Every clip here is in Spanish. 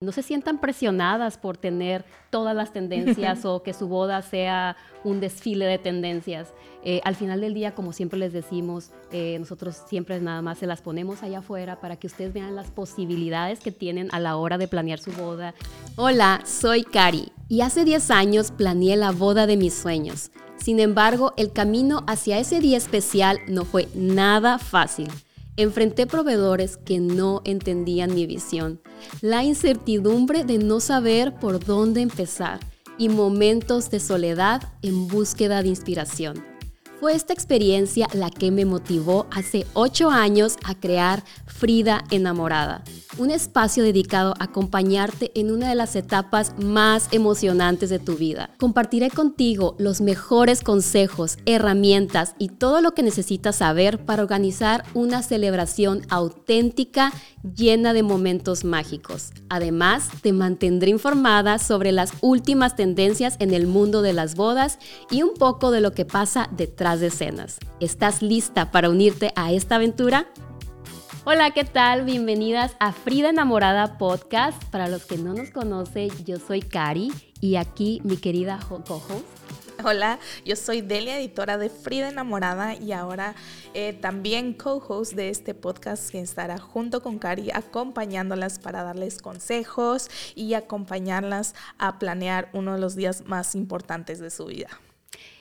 no se sientan presionadas por tener todas las tendencias o que su boda sea un desfile de tendencias. Eh, al final del día, como siempre les decimos, eh, nosotros siempre nada más se las ponemos allá afuera para que ustedes vean las posibilidades que tienen a la hora de planear su boda. Hola, soy Cari y hace 10 años planeé la boda de mis sueños. Sin embargo, el camino hacia ese día especial no fue nada fácil. Enfrenté proveedores que no entendían mi visión, la incertidumbre de no saber por dónde empezar y momentos de soledad en búsqueda de inspiración. Fue esta experiencia la que me motivó hace 8 años a crear Frida Enamorada, un espacio dedicado a acompañarte en una de las etapas más emocionantes de tu vida. Compartiré contigo los mejores consejos, herramientas y todo lo que necesitas saber para organizar una celebración auténtica llena de momentos mágicos. Además, te mantendré informada sobre las últimas tendencias en el mundo de las bodas y un poco de lo que pasa detrás de escenas. ¿Estás lista para unirte a esta aventura? Hola, ¿qué tal? Bienvenidas a Frida Enamorada Podcast. Para los que no nos conocen, yo soy Cari y aquí mi querida co-host. Hola, yo soy Delia, editora de Frida Enamorada y ahora eh, también co-host de este podcast que estará junto con Cari acompañándolas para darles consejos y acompañarlas a planear uno de los días más importantes de su vida.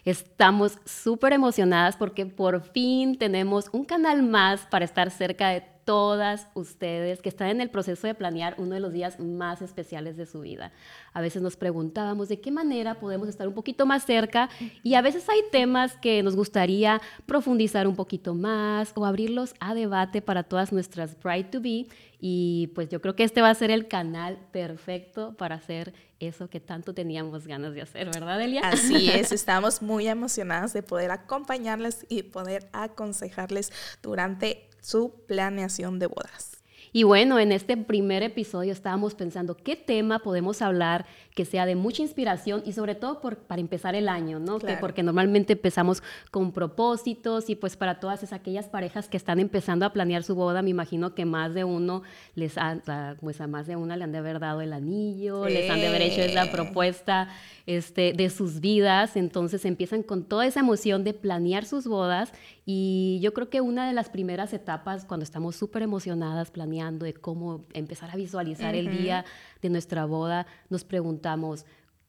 Estamos súper emocionadas porque por fin tenemos un canal más para estar cerca de todas ustedes que están en el proceso de planear uno de los días más especiales de su vida. A veces nos preguntábamos de qué manera podemos estar un poquito más cerca y a veces hay temas que nos gustaría profundizar un poquito más o abrirlos a debate para todas nuestras Bride to Be y pues yo creo que este va a ser el canal perfecto para hacer eso que tanto teníamos ganas de hacer, ¿verdad, Delia? Así es, estamos muy emocionadas de poder acompañarles y poder aconsejarles durante su planeación de bodas. Y bueno, en este primer episodio estábamos pensando qué tema podemos hablar que sea de mucha inspiración y sobre todo para empezar el año, ¿no? porque normalmente empezamos con propósitos y pues para todas esas aquellas parejas que están empezando a planear su boda, me imagino que más de uno les ha, pues a más de una le han de haber dado el anillo, les han de haber hecho esa propuesta este, de sus vidas, entonces empiezan con toda esa emoción de planear sus bodas y yo creo que una de las primeras etapas cuando estamos súper emocionadas planeando de cómo empezar a visualizar el día de nuestra boda, nos preguntamos,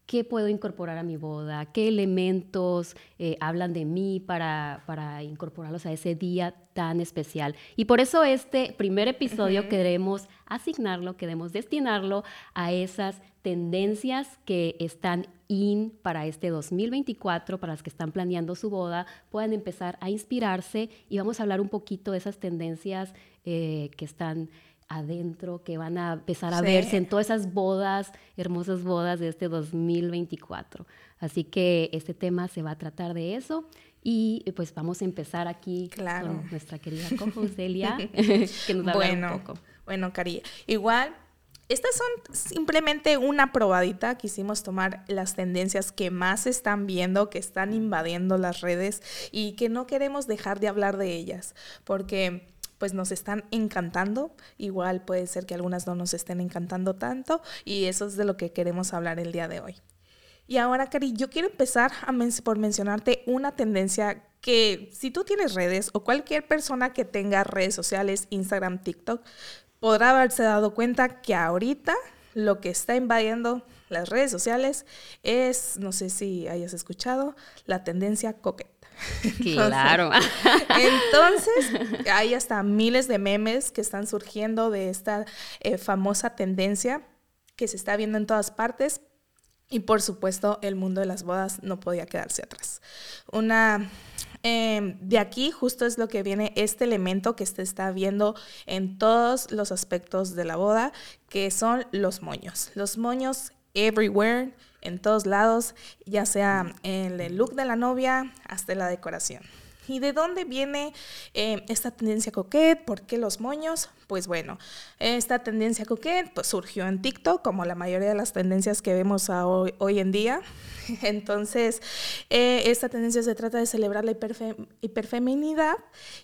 ¿qué puedo incorporar a mi boda? ¿Qué elementos eh, hablan de mí para, para, incorporarlos a ese día tan especial? Y por eso este primer episodio queremos asignarlo, queremos destinarlo a esas tendencias que están in para este 2024, para las que están planeando su boda, puedan empezar a inspirarse y vamos a hablar un poquito de esas tendencias eh, que están adentro, que van a empezar a verse en todas esas bodas, hermosas bodas de este 2024. Así que este tema se va a tratar de eso. Y pues vamos a empezar aquí con nuestra querida co Delia, que nos va bueno, a un poco. Bueno, Cari, igual estas son simplemente una probadita. Quisimos tomar las tendencias que más están viendo, que están invadiendo las redes y que no queremos dejar de hablar de ellas, porque pues nos están encantando. Igual puede ser que algunas no nos estén encantando tanto y eso es de lo que queremos hablar el día de hoy. Y ahora, Cari, yo quiero empezar por mencionarte una tendencia que si tú tienes redes o cualquier persona que tenga redes sociales, Instagram, TikTok, podrá haberse dado cuenta que ahorita lo que está invadiendo las redes sociales es, no sé si hayas escuchado, la tendencia coqueta. Claro. Entonces, hay hasta miles de memes que están surgiendo de esta eh, famosa tendencia que se está viendo en todas partes. Y por supuesto, el mundo de las bodas no podía quedarse atrás. Una Em, de aquí justo es lo que viene este elemento que se está viendo en todos los aspectos de la boda, que son los moños. Los moños everywhere, en todos lados, ya sea en el look de la novia hasta la decoración. ¿Y de dónde viene eh, esta tendencia coquette? ¿Por qué los moños? Pues bueno, esta tendencia coquette pues, surgió en TikTok, como la mayoría de las tendencias que vemos hoy, en día. Entonces, eh, esta tendencia se trata de celebrar la hiperfeminidad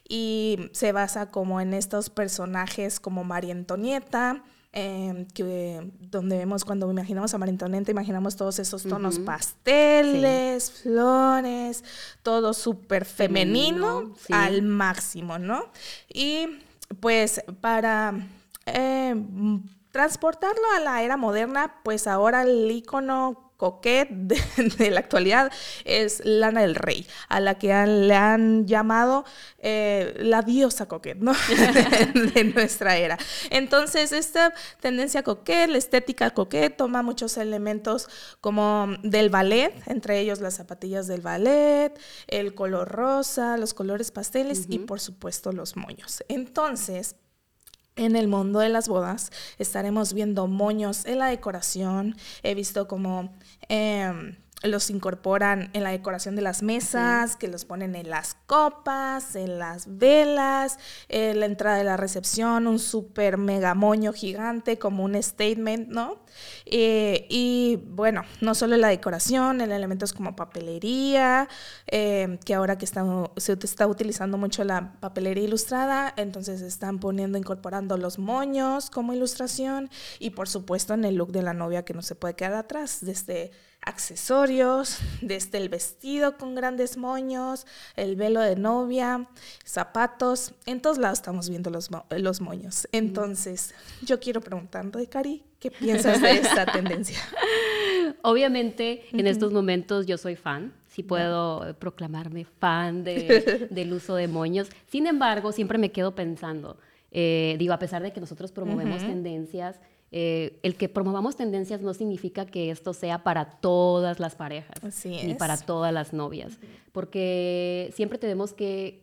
y se basa como en estos personajes como María Antonieta, em, que, donde vemos cuando imaginamos a María imaginamos todos esos tonos pasteles, flores, todo súper femenino, al máximo, ¿no? Y pues para em, transportarlo a la era moderna, pues ahora el icono coquet de, la actualidad es Lana del Rey, a la que le han llamado eh, la diosa coquet, ¿no? de, nuestra era. Entonces, esta tendencia coquet, la estética coquet, toma muchos elementos como del ballet, entre ellos las zapatillas del ballet, el color rosa, los colores pasteles y, por supuesto, los moños. Entonces, en el mundo de las bodas estaremos viendo moños en la decoración. He visto como em, los incorporan en la decoración de las mesas, que los ponen en las copas, en las velas, en la entrada de la recepción, un super mega moño gigante como un statement, ¿no? Eh, y bueno, no solo la decoración, en elementos como papelería, eh, que ahora que se está utilizando mucho la papelería ilustrada, entonces están poniendo, incorporando los moños como ilustración y por supuesto en el look de la novia que no se puede quedar atrás, desde accesorios, desde el vestido con grandes moños, el velo de novia, zapatos, en todos lados estamos viendo los, los moños. Entonces, yo quiero preguntarte, Cari, ¿qué piensas de esta tendencia? Obviamente, en estos momentos yo soy fan, si puedo proclamarme fan del uso de moños. Sin embargo, siempre me quedo pensando, eh, digo, a pesar de que nosotros promovemos tendencias, eh, el que promovamos tendencias no significa que esto sea para todas las parejas, ni para todas las novias, porque siempre tenemos que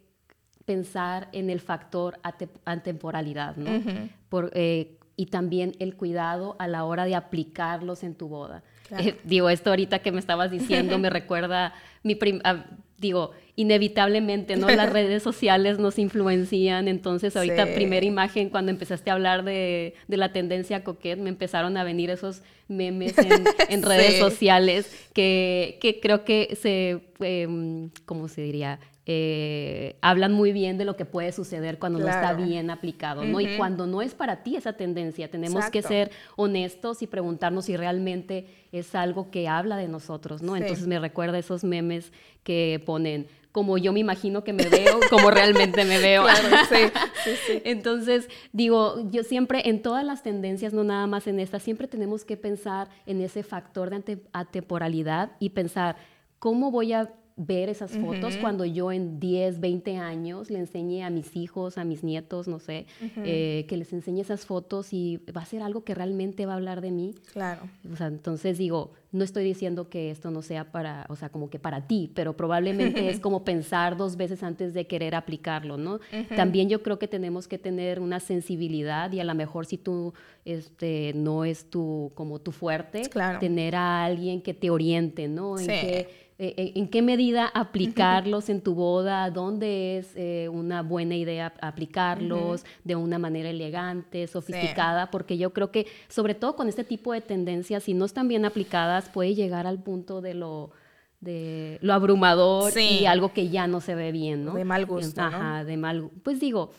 pensar en el factor atemporalidad, ¿no? Eh, y también el cuidado a la hora de aplicarlos en tu boda. Eh, digo, esto ahorita que me estabas diciendo me recuerda mi digo, inevitablemente, ¿no? Las redes sociales nos influencian, entonces ahorita primera imagen, cuando empezaste a hablar de, la tendencia coquet, me empezaron a venir esos memes en, redes sociales que, creo que se, eh, ¿cómo se diría? Eh, hablan muy bien de lo que puede suceder cuando no está bien aplicado, ¿no? Y cuando no es para ti esa tendencia, tenemos que ser honestos y preguntarnos si realmente es algo que habla de nosotros, ¿no? Entonces me recuerda esos memes que ponen como yo me imagino que me veo, como realmente me veo. Entonces, digo, yo siempre en todas las tendencias, no nada más en esta, siempre tenemos que pensar en ese factor de atemporalidad y pensar cómo voy a ver esas fotos cuando yo en 10, 20 años le enseñe a mis hijos, a mis nietos, no sé, eh, que les enseñe esas fotos y va a ser algo que realmente va a hablar de mí. Claro. O sea, entonces digo, no estoy diciendo que esto no sea para, o sea, como que para ti, pero probablemente es como pensar dos veces antes de querer aplicarlo, ¿no? También yo creo que tenemos que tener una sensibilidad y a lo mejor si tú este, no es tu, como tu fuerte, tener a alguien que te oriente, ¿no? En eh, eh, en qué medida aplicarlos en tu boda, dónde es eh, una buena idea aplicarlos de una manera elegante, sofisticada, porque yo creo que sobre todo con este tipo de tendencias, si no están bien aplicadas, puede llegar al punto de lo de lo abrumador y algo que ya no se ve bien, ¿no? De mal gusto. Ajá, de mal Pues digo,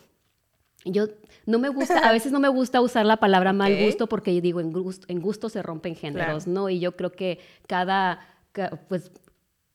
yo no me gusta, a veces no me gusta usar la palabra mal gusto porque digo, en gusto, en gusto se rompen géneros, ¿no? Y yo creo que cada, pues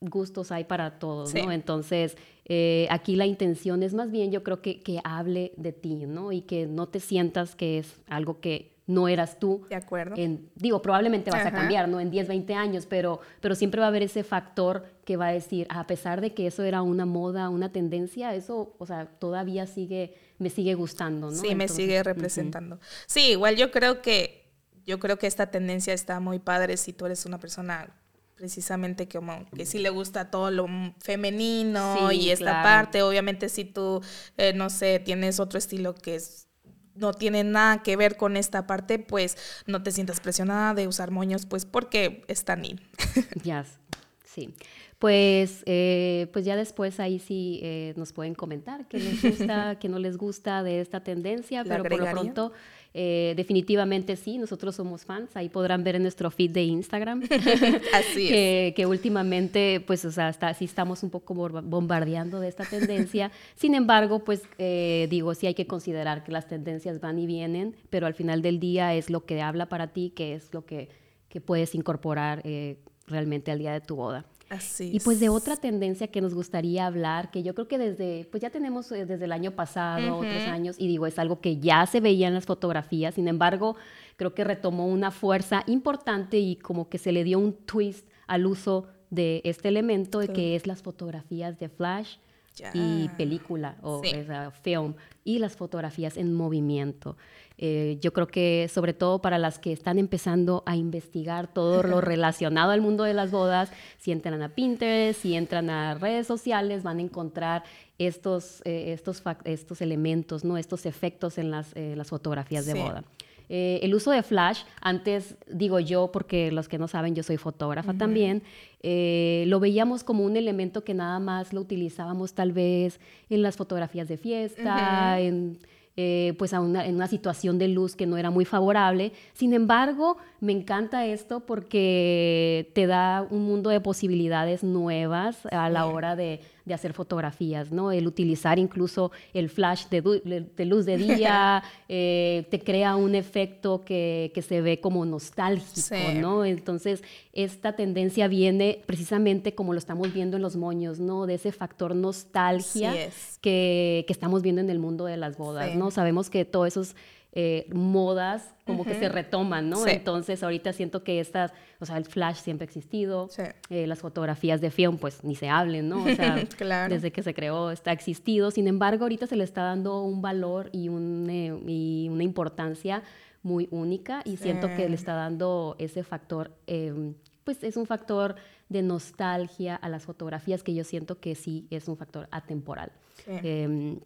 gustos hay para todos, ¿no? Entonces, eh, aquí la intención es más bien, yo creo que, que hable de ti, ¿no? Y que no te sientas que es algo que no eras tú. De acuerdo. En, digo, probablemente vas a cambiar, ¿no? En 10, 20 años, pero, pero siempre va a haber ese factor que va a decir, a pesar de que eso era una moda, una tendencia, eso, o sea, todavía sigue, me sigue gustando, ¿no? Sí, me sigue representando. Sí, igual yo creo que, yo creo que esta tendencia está muy padre si tú eres una persona precisamente como que sí le gusta todo lo femenino y esta parte, obviamente si tú, eh, no sé, tienes otro estilo que es no tiene nada que ver con esta parte, pues no te sientas presionada de usar moños, pues porque están in. Ya, sí. Pues, eh, pues ya después ahí sí eh, nos pueden comentar qué les gusta, qué no les gusta de esta tendencia, pero por lo pronto Eh, definitivamente sí, nosotros somos fans, ahí podrán ver en nuestro feed de Instagram. Así es. Que, últimamente, pues, o sea, sí estamos un poco bombardeando de esta tendencia. Sin embargo, pues, eh, digo, sí hay que considerar que las tendencias van y vienen, pero al final del día es lo que habla para ti, que es lo que, que puedes incorporar eh, realmente al día de tu boda. Así y pues de otra tendencia que nos gustaría hablar, que yo creo que desde, pues ya tenemos eh, desde el año pasado, otros años, y digo, es algo que ya se veía en las fotografías, sin embargo, creo que retomó una fuerza importante y como que se le dio un twist al uso de este elemento, de que es las fotografías de flash y película o film y las fotografías en movimiento. Eh, yo creo que sobre todo para las que están empezando a investigar todo lo relacionado al mundo de las bodas, si entran a Pinterest, si entran a redes sociales, van a encontrar estos, eh, estos, estos elementos, ¿no? estos efectos en las, eh, las fotografías de boda. El uso de flash, antes digo yo, porque los que no saben, yo soy fotógrafa también, lo veíamos como un elemento que nada más lo utilizábamos tal vez en las fotografías de fiesta, en eh, pues en una situación de luz que no era muy favorable. Sin embargo, me encanta esto porque te da un mundo de posibilidades nuevas a la hora de, hacer fotografías, ¿no? El utilizar incluso el flash de, luz de día eh, te crea un efecto que, se ve como nostálgico, ¿no? Entonces, esta tendencia viene precisamente como lo estamos viendo en los moños, ¿no? De ese factor nostalgia que, que, estamos viendo en el mundo de las bodas, ¿no? Sabemos que todos esos eh, modas como que se retoman, ¿no? Entonces ahorita siento que estas, o sea, el flash siempre ha existido, eh, las fotografías de film pues ni se hablen, ¿no? O sea, desde que se creó está existido, sin embargo ahorita se le está dando un valor y, un, eh, y una importancia muy única y siento que le está dando ese factor, em, pues es un factor de nostalgia a las fotografías que yo siento que sí es un factor atemporal. Em,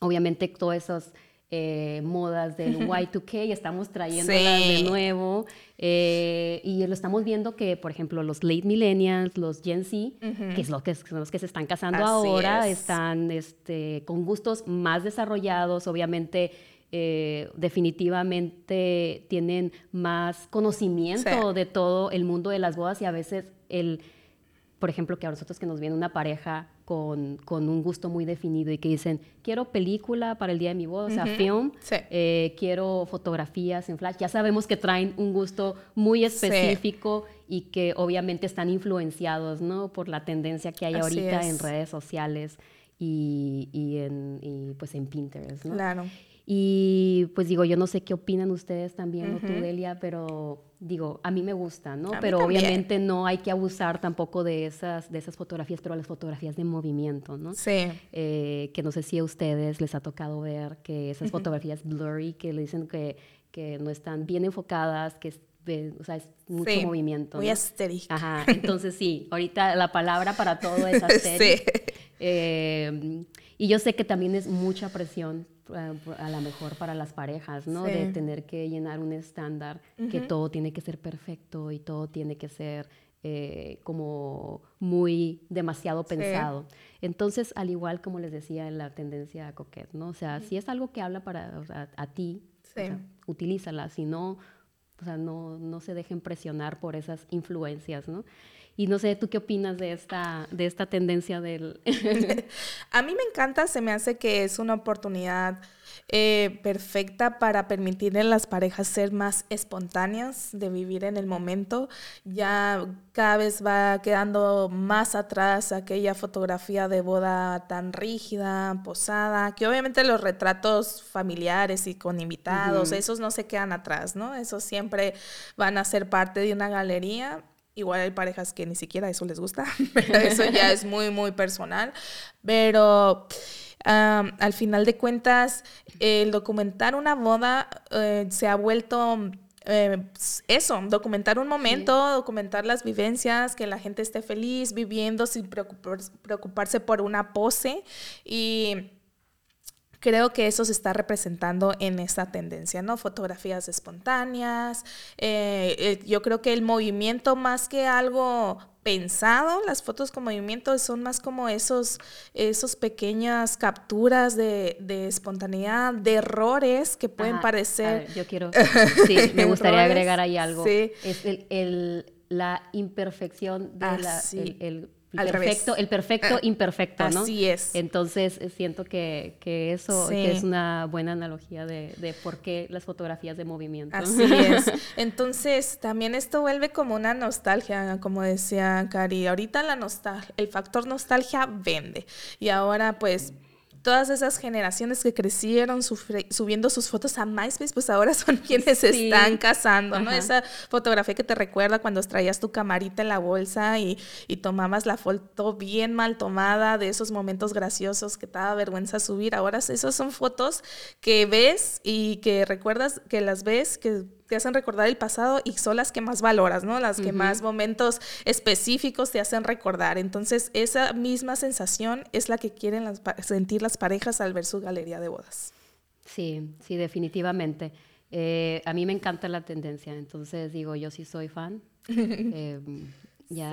obviamente todos esos eh, modas del Y2K, estamos trayéndolas de nuevo eh, y lo estamos viendo que, por ejemplo, los late millennials, los Gen Z, que, es lo que son los que se están casando ahora, están este, con gustos más desarrollados, obviamente. Eh, definitivamente tienen más conocimiento de todo el mundo de las bodas y a veces el, por ejemplo, que a nosotros que nos viene una pareja con, con, un gusto muy definido y que dicen, quiero película para el día de mi boda, o sea, film, eh, quiero fotografías en flash. Ya sabemos que traen un gusto muy específico y que obviamente están influenciados, ¿no? Por la tendencia que hay ahorita en redes sociales y, y en, y, pues en Pinterest, ¿no? Claro. Y pues digo, yo no sé qué opinan ustedes también, o tú, Delia, pero digo, a mí me gusta, ¿no? pero obviamente no hay que abusar tampoco de esas, de esas fotografías, pero las fotografías de movimiento, ¿no? Sí. Eh, que no sé si a ustedes les ha tocado ver que esas fotografías blurry, que le dicen que, que no están bien enfocadas, que o sea, es mucho movimiento. Muy ¿no? Ajá, entonces sí, ahorita la palabra para todo es asterisk. sí. Eh, y yo sé que también es mucha presión a lo mejor para las parejas, ¿no? De tener que llenar un estándar, que todo tiene que ser perfecto y todo tiene que ser eh, como muy demasiado pensado. Entonces, al igual como les decía, la tendencia a coquet, ¿no? O sea, si es algo que habla para a ti, utilízala, si no, o sea, no, no se dejen presionar por esas influencias, ¿no? Y no sé, ¿tú qué opinas de esta, de esta tendencia del... a mí me encanta, se me hace que es una oportunidad eh, perfecta para permitirle a las parejas ser más espontáneas, de vivir en el momento. Ya cada vez va quedando más atrás aquella fotografía de boda tan rígida, posada, que obviamente los retratos familiares y con invitados, esos no se quedan atrás, ¿no? Esos siempre van a ser parte de una galería Igual hay parejas que ni siquiera eso les gusta, pero eso ya es muy, muy personal. Pero al final de cuentas, el documentar una boda eh, se ha vuelto eh, eso, documentar un momento, documentar las vivencias, que la gente esté feliz viviendo sin preocuparse por una pose y Creo que eso se está representando en esta tendencia, ¿no? Fotografías espontáneas. Eh, eh, yo creo que el movimiento más que algo pensado las fotos con movimiento, son más como esos, esos pequeñas capturas de, espontaneidad, de errores que pueden parecer. yo quiero, sí, me gustaría agregar ahí algo. Sí. Es el, la imperfección de la, el el perfecto, el perfecto ah, imperfecto, ¿no? Así es. Entonces eh, siento que, eso es una buena analogía de, por qué las fotografías de movimiento. Así es. Entonces también esto vuelve como una nostalgia, como decía Cari. Ahorita la nostalgia, el factor nostalgia vende. Y ahora pues todas esas generaciones que crecieron subiendo sus fotos a MySpace, pues ahora son quienes se están casando, ¿no? Esa fotografía que te recuerda cuando traías tu camarita en la bolsa y, tomabas la foto bien mal tomada de esos momentos graciosos que te da vergüenza subir. Ahora esas son fotos que ves y que recuerdas, que las ves, que te hacen recordar el pasado y son las que más valoras, ¿no? Las que más momentos específicos te hacen recordar. Entonces, esa misma sensación es la que quieren sentir las parejas al ver su galería de bodas. Sí, sí, definitivamente. Eh, a mí me encanta la tendencia, entonces digo, yo sí soy fan. Eh, ya.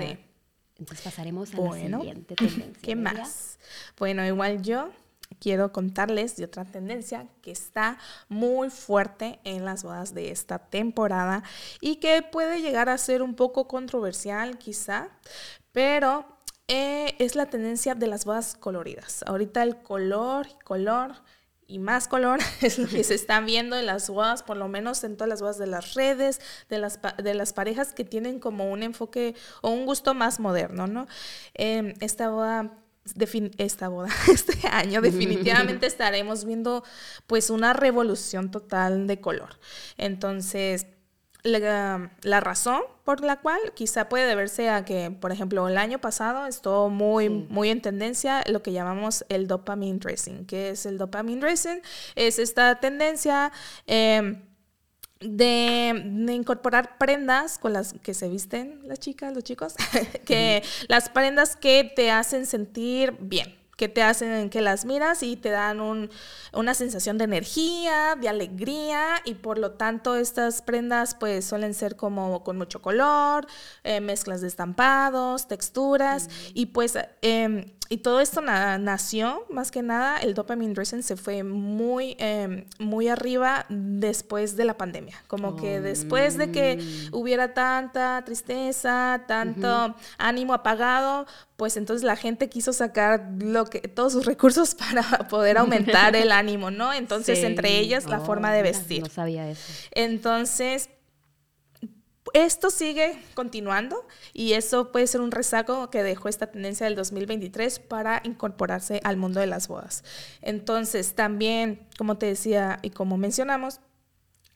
Entonces pasaremos a la siguiente tendencia. ¿Qué más? Bueno, igual yo quiero contarles de otra tendencia que está muy fuerte en las bodas de esta temporada y que puede llegar a ser un poco controversial quizá, pero eh, es la tendencia de las bodas coloridas. Ahorita el color, color y más color es lo que se está viendo en las bodas, por lo menos en todas las bodas de las redes, de las, de las parejas que tienen como un enfoque o un gusto más moderno, ¿no? Eh, esta boda esta boda, este año definitivamente estaremos viendo pues una revolución total de color. Entonces, la, razón por la cual quizá puede deberse a que, por ejemplo, el año pasado estuvo muy, muy en tendencia lo que llamamos el dopamine dressing. ¿Qué es el dopamine dressing? Es esta tendencia... Eh, de, incorporar prendas con las que se visten las chicas, los chicos, que las prendas que te hacen sentir bien, que te hacen que las miras y te dan un, una sensación de energía, de alegría y por lo tanto estas prendas pues suelen ser como con mucho color, eh, mezclas de estampados, texturas y pues em, y todo esto nació, más que nada, el dopamine dressing se fue muy, em, muy arriba después de la pandemia. Como que después de que oh. hubiera tanta tristeza, tanto ánimo apagado, pues entonces la gente quiso sacar lo que, todos sus recursos para poder aumentar el ánimo, ¿no? Entonces, entre ellas, la forma de oh, vestir. No sabía eso. Entonces, esto sigue continuando y eso puede ser un rezago que dejó esta tendencia del 2023 para incorporarse al mundo de las bodas. Entonces, también, como te decía y como mencionamos,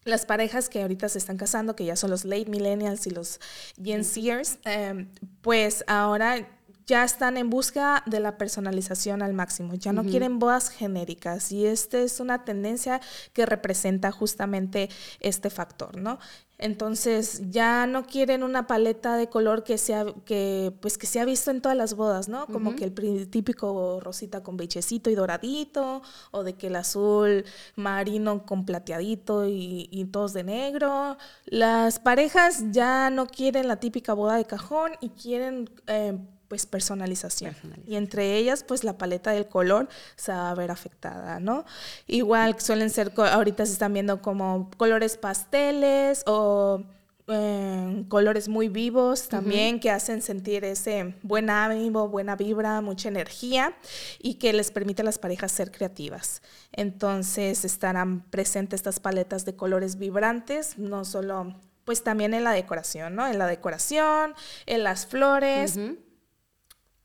las parejas que ahorita se están casando, que ya son los late millennials y los Gen Zers, em, pues ahora ya están en busca de la personalización al máximo, ya no quieren bodas genéricas y esta es una tendencia que representa justamente este factor, ¿no? Entonces ya no quieren una paleta de color que sea que pues que se ha visto en todas las bodas, ¿no? Como que el típico rosita con bechecito y doradito o de que el azul marino con plateadito y, y todos de negro. Las parejas ya no quieren la típica boda de cajón y quieren eh, pues personalización. Y entre ellas, pues la paleta del color se va a ver afectada, ¿no? Igual suelen ser, ahorita se están viendo como colores pasteles o eh, colores muy vivos también que hacen sentir ese buen ánimo, buena vibra, mucha energía y que les permite a las parejas ser creativas. Entonces estarán presentes estas paletas de colores vibrantes, no solo pues también en la decoración, ¿no? En la decoración, en las flores.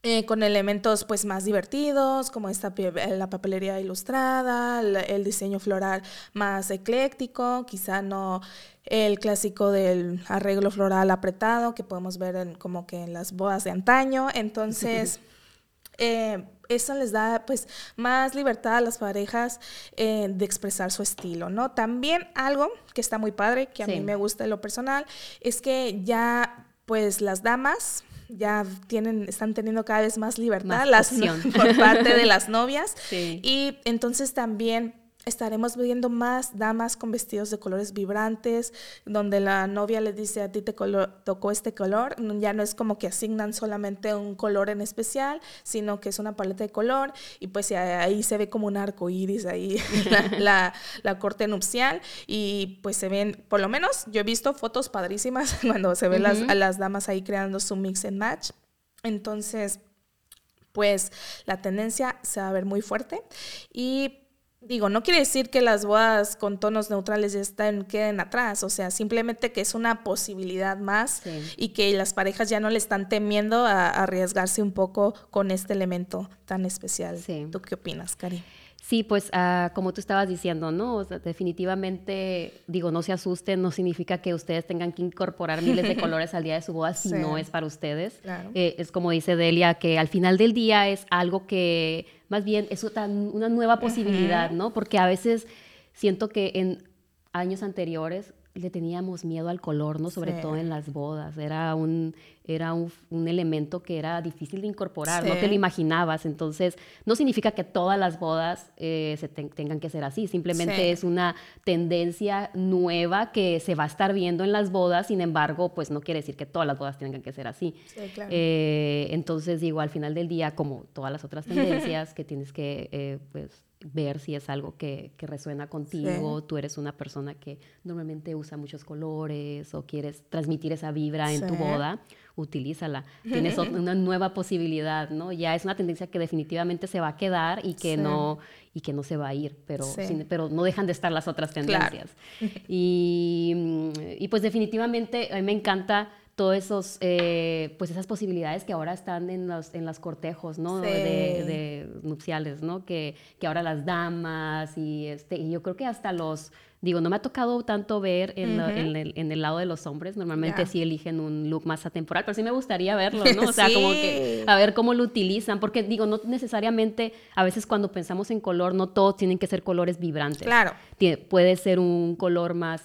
Eh, con elementos pues más divertidos, como esta, la papelería ilustrada, el, diseño floral más ecléctico, quizá no el clásico del arreglo floral apretado que podemos ver en, como que en las bodas de antaño. Entonces, eh, eso les da pues más libertad a las parejas eh, de expresar su estilo, ¿no? También algo que está muy padre, que a mí me gusta en lo personal, es que ya pues las damas ya tienen, están teniendo cada vez más libertad las, por parte de las novias. Y entonces también estaremos viendo más damas con vestidos de colores vibrantes, donde la novia le dice a ti te tocó este color, ya no es como que asignan solamente un color en especial, sino que es una paleta de color y pues ahí se ve como un arco iris ahí la, corte nupcial y pues se ven, por lo menos yo he visto fotos padrísimas cuando se ven las, a las damas ahí creando su mix and match. Entonces, pues la tendencia se va a ver muy fuerte y Digo, no quiere decir que las bodas con tonos neutrales ya estén, queden atrás, o sea, simplemente que es una posibilidad más y que las parejas ya no le están temiendo a, arriesgarse un poco con este elemento tan especial. ¿Tú qué opinas, Cari? Sí, pues ah, como tú estabas diciendo, ¿no? definitivamente, digo, no se asusten, no significa que ustedes tengan que incorporar miles de colores al día de su boda si no es para ustedes. Eh, es como dice Delia, que al final del día es algo que más bien es una nueva posibilidad, ¿no? Porque a veces siento que en años anteriores le teníamos miedo al color, ¿no? Sobre todo en las bodas. Era un, era un, elemento que era difícil de incorporar, no te lo imaginabas. Entonces, no significa que todas las bodas eh, se tengan que ser así. Simplemente es una tendencia nueva que se va a estar viendo en las bodas. Sin embargo, pues no quiere decir que todas las bodas tengan que ser así. Claro. Eh, entonces, digo, al final del día, como todas las otras tendencias que tienes que, eh, pues, ver si es algo que, que resuena contigo, tú eres una persona que normalmente usa muchos colores o quieres transmitir esa vibra en tu boda, utilízala. Tienes una nueva posibilidad, ¿no? Ya es una tendencia que definitivamente se va a quedar y que no y que no se va a ir, pero, pero no dejan de estar las otras tendencias. Y, y pues definitivamente a mí me encanta todos esos, eh, pues esas posibilidades que ahora están en los, en los cortejos, ¿no? De, de, nupciales, ¿no? Que, que ahora las damas y, este, y yo creo que hasta los, Digo, no me ha tocado tanto ver en, el, lado de los hombres. Normalmente sí eligen un look más atemporal, pero sí me gustaría verlo, ¿no? O sea, como que a ver cómo lo utilizan. Porque digo, no necesariamente, a veces cuando pensamos en color, no todos tienen que ser colores vibrantes. Claro. puede ser un color más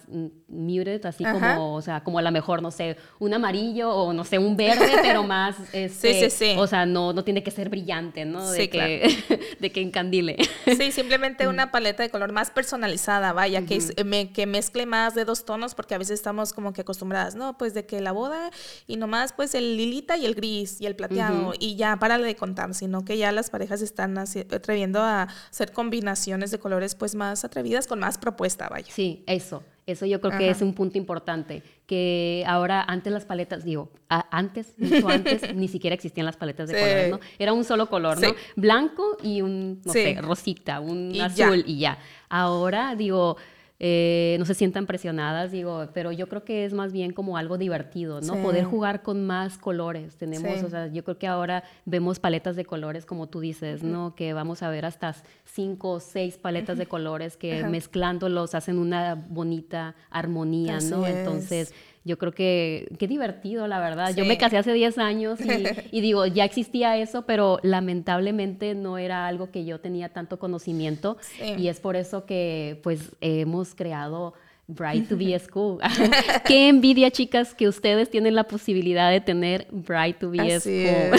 muted, así como, o sea, como a lo mejor, no sé, un amarillo o no sé, un verde, pero más, este, sí, sí, sí. o sea, no, no tiene que ser brillante, ¿no? De, que, de que encandile. Sí, simplemente una paleta de color más personalizada, vaya, que me, que mezcle más de dos tonos, porque a veces estamos como que acostumbradas, ¿no? Pues de que la boda y nomás pues el lilita y el gris y el plateado y ya, párale de contar, sino que ya las parejas están atreviendo a hacer combinaciones de colores pues más atrevidas con más propuesta, vaya. Sí, eso. Eso yo creo que es un punto importante, que ahora antes las paletas, digo, antes, mucho antes, ni siquiera existían las paletas de colores, ¿no? Era un solo color, ¿no? Blanco y un, no sé, rosita, un azul y ya. Ahora, digo, eh, no se sientan presionadas, digo, pero yo creo que es más bien como algo divertido, ¿no? Poder jugar con más colores. Tenemos, o sea, yo creo que ahora vemos paletas de colores, como tú dices, ¿no? Que vamos a ver hasta cinco o seis paletas de colores que mezclándolos hacen una bonita armonía, ¿no? Entonces yo creo que qué divertido, la verdad. Yo me casé hace 10 años y, digo, ya existía eso, pero lamentablemente no era algo que yo tenía tanto conocimiento y es por eso que pues hemos creado Bright to Be School. Qué envidia, chicas, que ustedes tienen la posibilidad de tener Bright to Be School.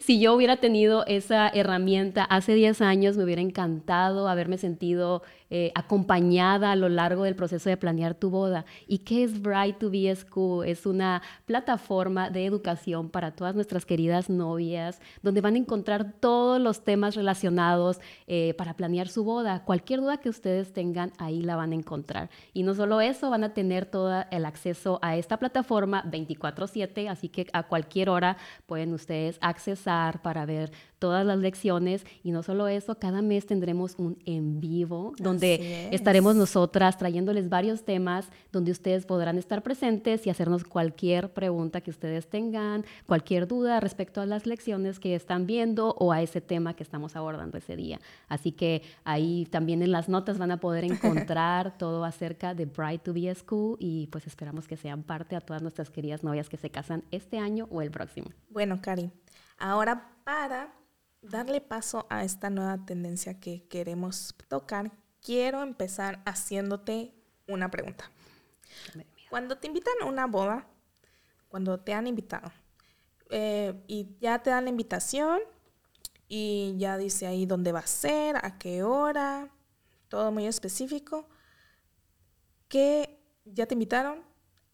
si yo hubiera tenido esa herramienta hace 10 años, me hubiera encantado haberme sentido eh, acompañada a lo largo del proceso de planear tu boda. ¿Y qué es Bright to Be School? Es una plataforma de educación para todas nuestras queridas novias, donde van a encontrar todos los temas relacionados eh, para planear su boda. Cualquier duda que ustedes tengan, ahí la van a encontrar. Y no solo eso, van a tener todo el acceso a esta plataforma 24/7, así que a cualquier hora pueden ustedes accesar para ver todas las lecciones y no solo eso, cada mes tendremos un en vivo donde estaremos nosotras trayéndoles varios temas donde ustedes podrán estar presentes y hacernos cualquier pregunta que ustedes tengan, cualquier duda respecto a las lecciones que están viendo o a ese tema que estamos abordando ese día. Así que ahí también en las notas van a poder encontrar todo acerca de Bright to Be School y pues esperamos que sean parte a todas nuestras queridas novias que se casan este año o el próximo. Bueno, Cari, ahora para darle paso a esta nueva tendencia que queremos tocar, quiero empezar haciéndote una pregunta. Cuando te invitan a una boda, cuando te han invitado eh, y ya te dan la invitación y ya dice ahí dónde va a ser, a qué hora, todo muy específico. ¿Qué ya te invitaron?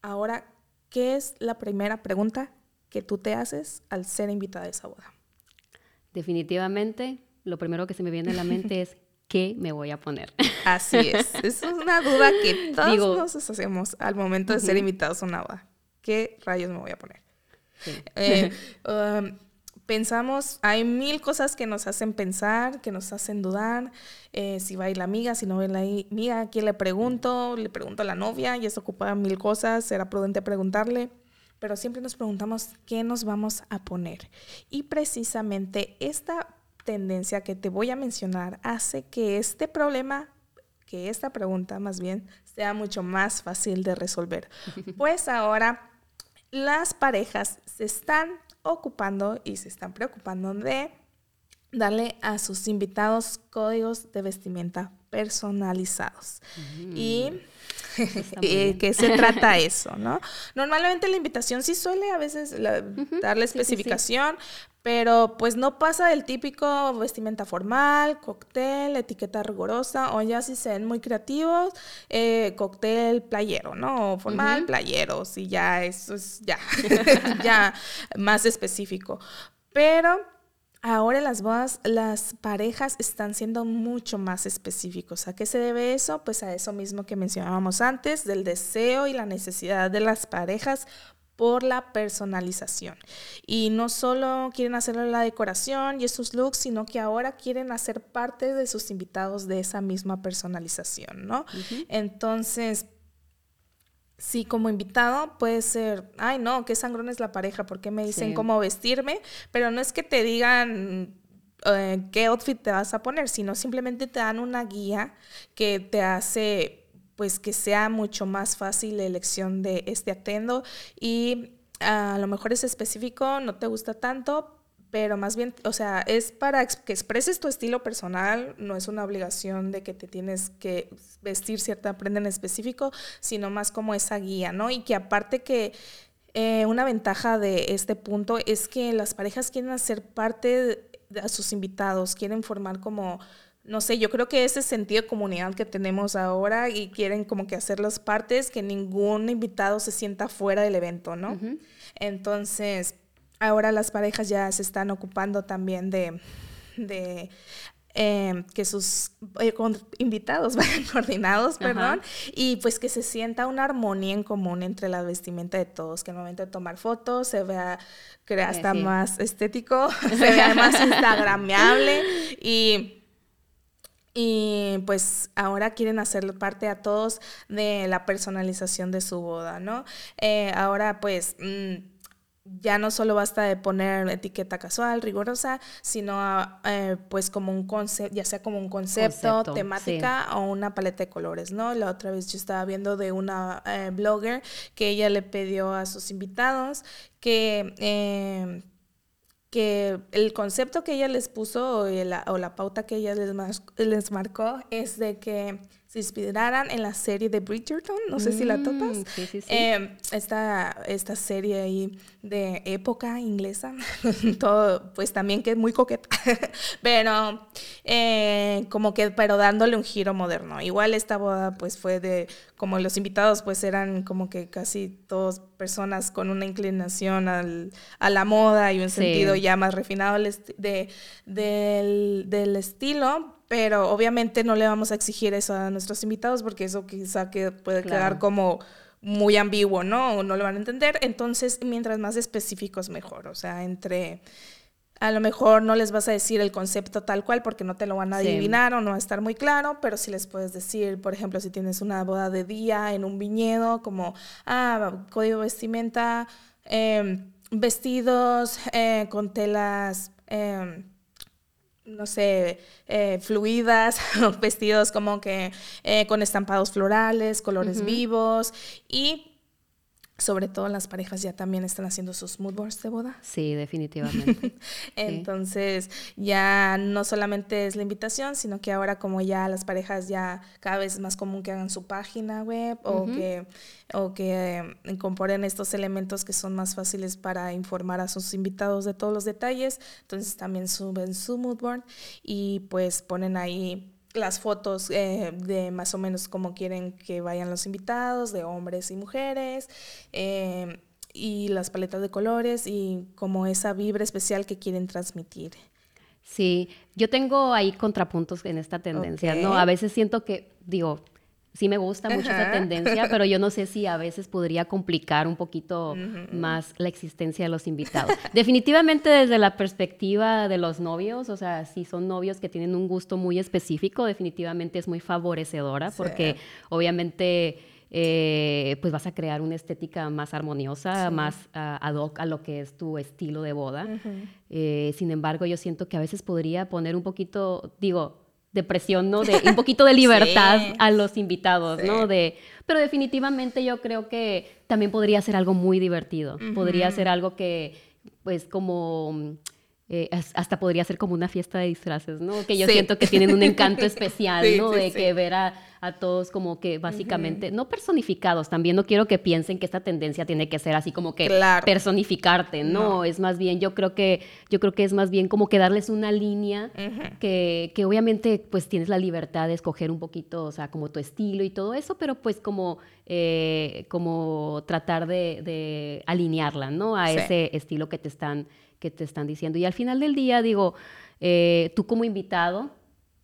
Ahora, ¿qué es la primera pregunta que tú te haces al ser invitada a esa boda? Definitivamente, lo primero que se me viene a la mente es ¿qué me voy a poner? Así es. es una duda que todos nos hacemos al momento de ser invitados a una boda. ¿Qué rayos me voy a poner? Eh, um, pensamos, hay mil cosas que nos hacen pensar, que nos hacen dudar. Eh, si va a ir la amiga, si no va a ir la amiga, ¿a quién le pregunto? Le pregunto a la novia, y eso ocupa mil cosas, será prudente preguntarle. Pero siempre nos preguntamos qué nos vamos a poner. Y precisamente esta tendencia que te voy a mencionar hace que este problema, que esta pregunta más bien, sea mucho más fácil de resolver. Pues ahora las parejas se están ocupando y se están preocupando de darle a sus invitados códigos de vestimenta personalizados. Y ¿Qué que se trata eso, ¿no? Normalmente la invitación sí suele a veces darle especificación, pero pues no pasa del típico vestimenta formal, cóctel, etiqueta rigorosa, o ya si se ven muy creativos, eh, cóctel playero, ¿no? formal, playero, sí, ya eso es ya, ya más específico. Pero Ahora las bodas, las parejas están siendo mucho más específicos. ¿A qué se debe eso? Pues a eso mismo que mencionábamos antes, del deseo y la necesidad de las parejas por la personalización. Y no solo quieren hacer la decoración y esos looks, sino que ahora quieren hacer parte de sus invitados de esa misma personalización, ¿no? Entonces, sí, como invitado puede ser, ay no, qué sangrón es la pareja, porque me dicen cómo vestirme, pero no es que te digan eh, qué outfit te vas a poner, sino simplemente te dan una guía que te hace pues que sea mucho más fácil la elección de este atendo y a lo mejor es específico, no te gusta tanto, pero más bien, o sea, es para que expreses tu estilo personal, no es una obligación de que te tienes que vestir cierta prenda en específico, sino más como esa guía, ¿no? Y que aparte que eh, una ventaja de este punto es que las parejas quieren hacer parte de, sus invitados, quieren formar como no sé, yo creo que ese sentido de comunidad que tenemos ahora y quieren como que hacer las partes, que ningún invitado se sienta fuera del evento, ¿no? Entonces, ahora las parejas ya se están ocupando también de, de em, que sus eh, invitados vayan coordinados, perdón, y pues que se sienta una armonía en común entre la vestimenta de todos, que al momento de tomar fotos se vea que hasta más estético, se vea más instagrameable y y pues ahora quieren hacer parte a todos de la personalización de su boda, ¿no? Eh, ahora pues... Mm, ya no solo basta de poner etiqueta casual, rigurosa, sino eh, pues como un concepto, ya sea como un concepto, temática o una paleta de colores, ¿no? La otra vez yo estaba viendo de una eh, blogger que ella le pidió a sus invitados que que el concepto que ella les puso o la, o la pauta que ella les, les marcó es de que se inspiraran en la serie de Bridgerton, no sé si la topas. Mm, sí, sí, sí. Em, esta, esta serie ahí de época inglesa, todo, pues también que es muy coqueta, pero eh, como que, pero dándole un giro moderno. Igual esta boda pues fue de, como los invitados pues eran como que casi todos personas con una inclinación al, a la moda y un sentido ya más refinado de, del, del estilo, pero obviamente no le vamos a exigir eso a nuestros invitados porque eso quizá que puede quedar como muy ambiguo, ¿no? O no lo van a entender. Entonces, mientras más específicos, mejor. O sea, entre... A lo mejor no les vas a decir el concepto tal cual porque no te lo van a adivinar o no va a estar muy claro, pero sí les puedes decir, por ejemplo, si tienes una boda de día en un viñedo, como, ah, código vestimenta, em, vestidos eh, con telas... Eh, no sé, eh, fluidas, vestidos como que eh, con estampados florales, colores vivos. Y sobre todo las parejas ya también están haciendo sus mood boards de boda. Sí, definitivamente. Entonces, ya no solamente es la invitación, sino que ahora como ya las parejas ya cada vez es más común que hagan su página web o que o que eh, incorporen estos elementos que son más fáciles para informar a sus invitados de todos los detalles. Entonces, también suben su mood board y pues ponen ahí las fotos eh, de más o menos cómo quieren que vayan los invitados, de hombres y mujeres, eh, y las paletas de colores y como esa vibra especial que quieren transmitir. Sí, yo tengo ahí contrapuntos en esta tendencia, ¿no? A veces siento que, digo, sí me gusta mucho esa tendencia, pero yo no sé si a veces podría complicar un poquito más la existencia de los invitados. Definitivamente desde la perspectiva de los novios, o sea, si son novios que tienen un gusto muy específico, definitivamente es muy favorecedora porque obviamente... Eh, pues vas a crear una estética más armoniosa, más ad hoc a lo que es tu estilo de boda. Eh, sin embargo, yo siento que a veces podría poner un poquito, digo, de presión, ¿no? De un poquito de libertad a los invitados, ¿no? De, pero definitivamente yo creo que también podría ser algo muy divertido. Podría ser algo que, pues, como eh, hasta podría ser como una fiesta de disfraces, ¿no? Que yo siento que tienen un encanto especial, ¿no? de que ver a, todos como que básicamente, no personificados, también no quiero que piensen que esta tendencia tiene que ser así como que personificarte, ¿no? Es más bien, yo creo que, yo creo que es más bien como que darles una línea que, que obviamente pues tienes la libertad de escoger un poquito, o sea, como tu estilo y todo eso, pero pues como, eh, como tratar de, de alinearla, ¿no? A ese estilo que te están que te están diciendo. Y al final del día, digo, eh, tú como invitado,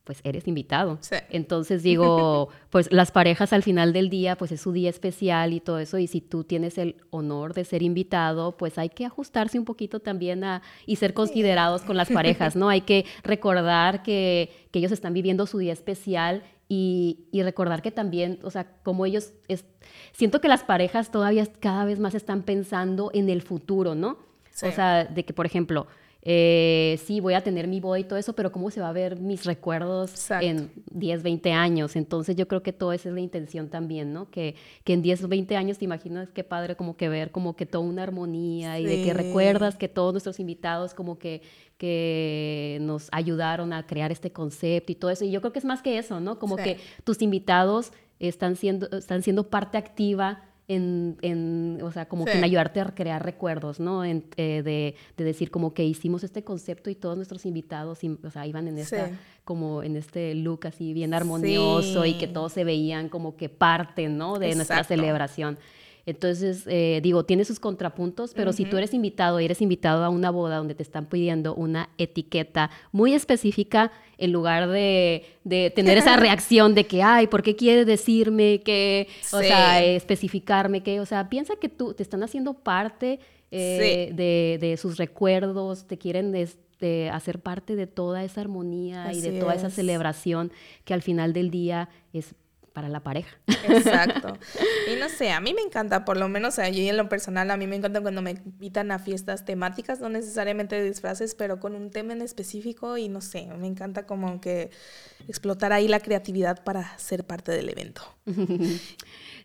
pues eres invitado. Entonces digo, pues las parejas al final del día, pues es su día especial y todo eso, y si tú tienes el honor de ser invitado, pues hay que ajustarse un poquito también a, y ser considerados con las parejas, ¿no? Hay que recordar que, que ellos están viviendo su día especial y, y, recordar que también, o sea, como ellos, es, siento que las parejas todavía cada vez más están pensando en el futuro, ¿no? O sea, de que, por ejemplo, eh, sí, voy a tener mi boda y todo eso, pero ¿cómo se va a ver mis recuerdos en 10, 20 años? Entonces yo creo que toda esa es la intención también, ¿no? Que, que en 10 o 20 años te imaginas qué padre como que ver como que toda una armonía y de que recuerdas que todos nuestros invitados como que, que nos ayudaron a crear este concepto y todo eso. Y yo creo que es más que eso, ¿no? Como que tus invitados están siendo, están siendo parte activa en, en, o sea, como que en ayudarte a crear recuerdos, ¿no? En, eh, de, de, decir como que hicimos este concepto y todos nuestros invitados, o sea, iban en esta, como en este look así bien armonioso y que todos se veían como que parte, ¿no? De nuestra celebración. Entonces, eh, digo, tiene sus contrapuntos, pero si tú eres invitado y eres invitado a una boda donde te están pidiendo una etiqueta muy específica, en lugar de, tener esa reacción de que, ay, ¿por qué quiere decirme que, o sea, especificarme que, o sea, piensa que tú te están haciendo parte eh, de, sus recuerdos, te quieren este, hacer parte de toda esa armonía y de toda esa celebración que al final del día es para la pareja. Exacto. Y no sé, a mí me encanta, por lo menos allí en lo personal, a mí me encanta cuando me invitan a fiestas temáticas, no necesariamente de disfraces, pero con un tema en específico y no sé, me encanta como que explotar ahí la creatividad para ser parte del evento.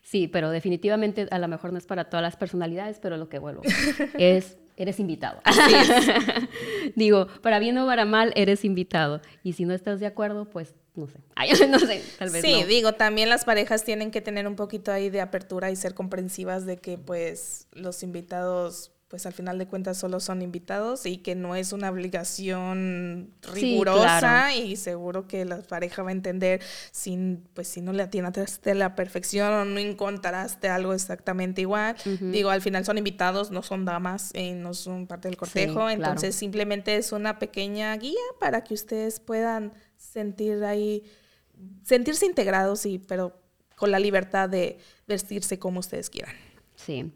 Sí, pero definitivamente a lo mejor no es para todas las personalidades, pero lo que vuelvo es eres invitado. Digo, para bien o para mal, eres invitado. Y si no estás de acuerdo, pues no sé. no sé, tal vez. Sí, digo, también las parejas tienen que tener un poquito ahí de apertura y ser comprensivas de que pues los invitados pues al final de cuentas solo son invitados y que no es una obligación rigurosa y seguro que la pareja va a entender sin pues si no le atinaste la perfección o no encontraste algo exactamente igual. Digo, al final son invitados, no son damas, y no son parte del cortejo, entonces simplemente es una pequeña guía para que ustedes puedan sentir ahí, sentirse integrados, y, pero con la libertad de vestirse como ustedes quieran. Sí.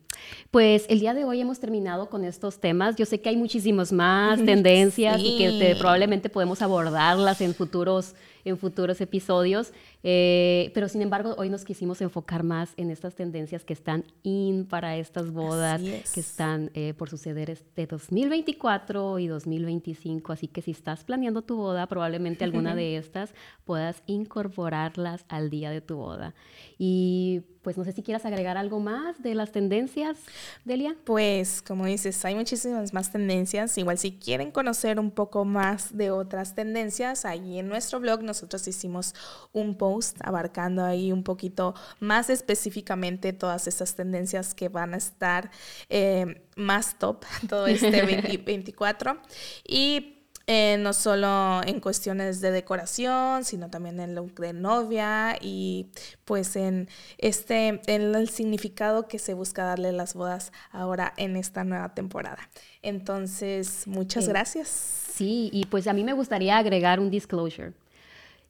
Pues el día de hoy hemos terminado con estos temas. Yo sé que hay muchísimos más tendencias y que probablemente podemos abordarlas en futuros, en futuros episodios. Eh, pero sin embargo, hoy nos quisimos enfocar más en estas tendencias que están in para estas bodas, que están eh, por suceder este 2024 y 2025. Así que si estás planeando tu boda, probablemente alguna de estas puedas incorporarlas al día de tu boda. Y pues no sé si quieras agregar algo más de las tendencias, Delia. Pues como dices, hay muchísimas más tendencias. Igual si quieren conocer un poco más de otras tendencias, ahí en nuestro blog nosotros hicimos un post abarcando ahí un poquito más específicamente todas estas tendencias que van a estar eh, más top todo este 2024. Y Eh, no solo en cuestiones de decoración, sino también en look de novia y pues en este en el significado que se busca darle a las bodas ahora en esta nueva temporada. Entonces, muchas gracias. Sí, y pues a mí me gustaría agregar un disclosure.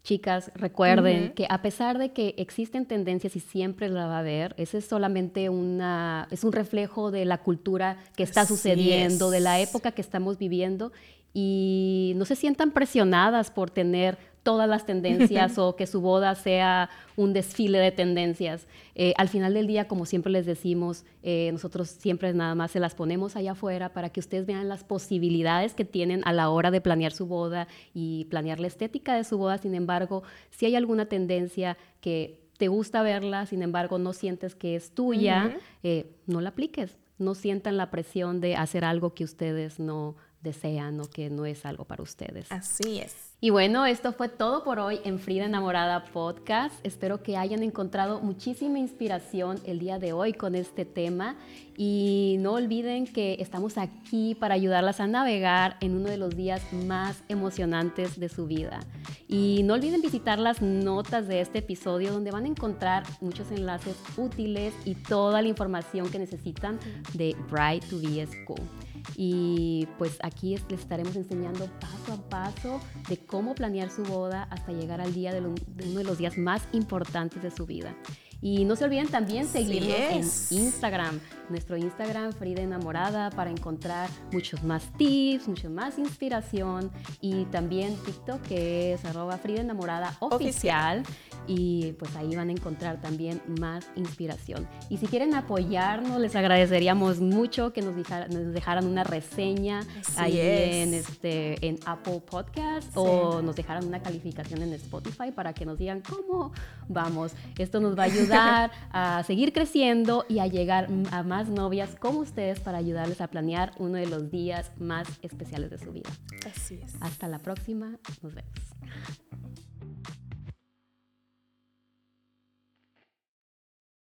Chicas, recuerden que a pesar de que existen tendencias y siempre la va a haber, ese es solamente una, es un reflejo de la cultura que está sucediendo, de la época que estamos viviendo. Y no se sientan presionadas por tener todas las tendencias o que su boda sea un desfile de tendencias. Eh, al final del día, como siempre les decimos, eh, nosotros siempre nada más se las ponemos allá afuera para que ustedes vean las posibilidades que tienen a la hora de planear su boda y planear la estética de su boda. Sin embargo, si hay alguna tendencia que te gusta verla, sin embargo, no sientes que es tuya, eh, no la apliques. No sientan la presión de hacer algo que ustedes no desean o que no es algo para ustedes. Así es. Y bueno, esto fue todo por hoy en Frida Enamorada Podcast. Espero que hayan encontrado muchísima inspiración el día de hoy con este tema y no olviden que estamos aquí para ayudarlas a navegar en uno de los días más emocionantes de su vida. Y no olviden visitar las notas de este episodio donde van a encontrar muchos enlaces útiles y toda la información que necesitan de Bright to Be School. Y pues aquí les estaremos enseñando paso a paso de cómo planear su boda hasta llegar al día de, uno de los días más importantes de su vida. Y no se olviden también seguirnos en Instagram, nuestro Instagram Frida Enamorada, para encontrar muchos más tips, mucho más inspiración. Y también TikTok, que es arroba Frida Enamorada oficial. Y pues ahí van a encontrar también más inspiración. Y si quieren apoyarnos, les agradeceríamos mucho que nos, dejaran una reseña ahí en, este, en Apple Podcast o nos dejaran una calificación en Spotify para que nos digan cómo vamos. Esto nos va a ayudar a seguir creciendo y a llegar a más novias como ustedes para ayudarles a planear uno de los días más especiales de su vida. Así es. Hasta la próxima. Nos vemos.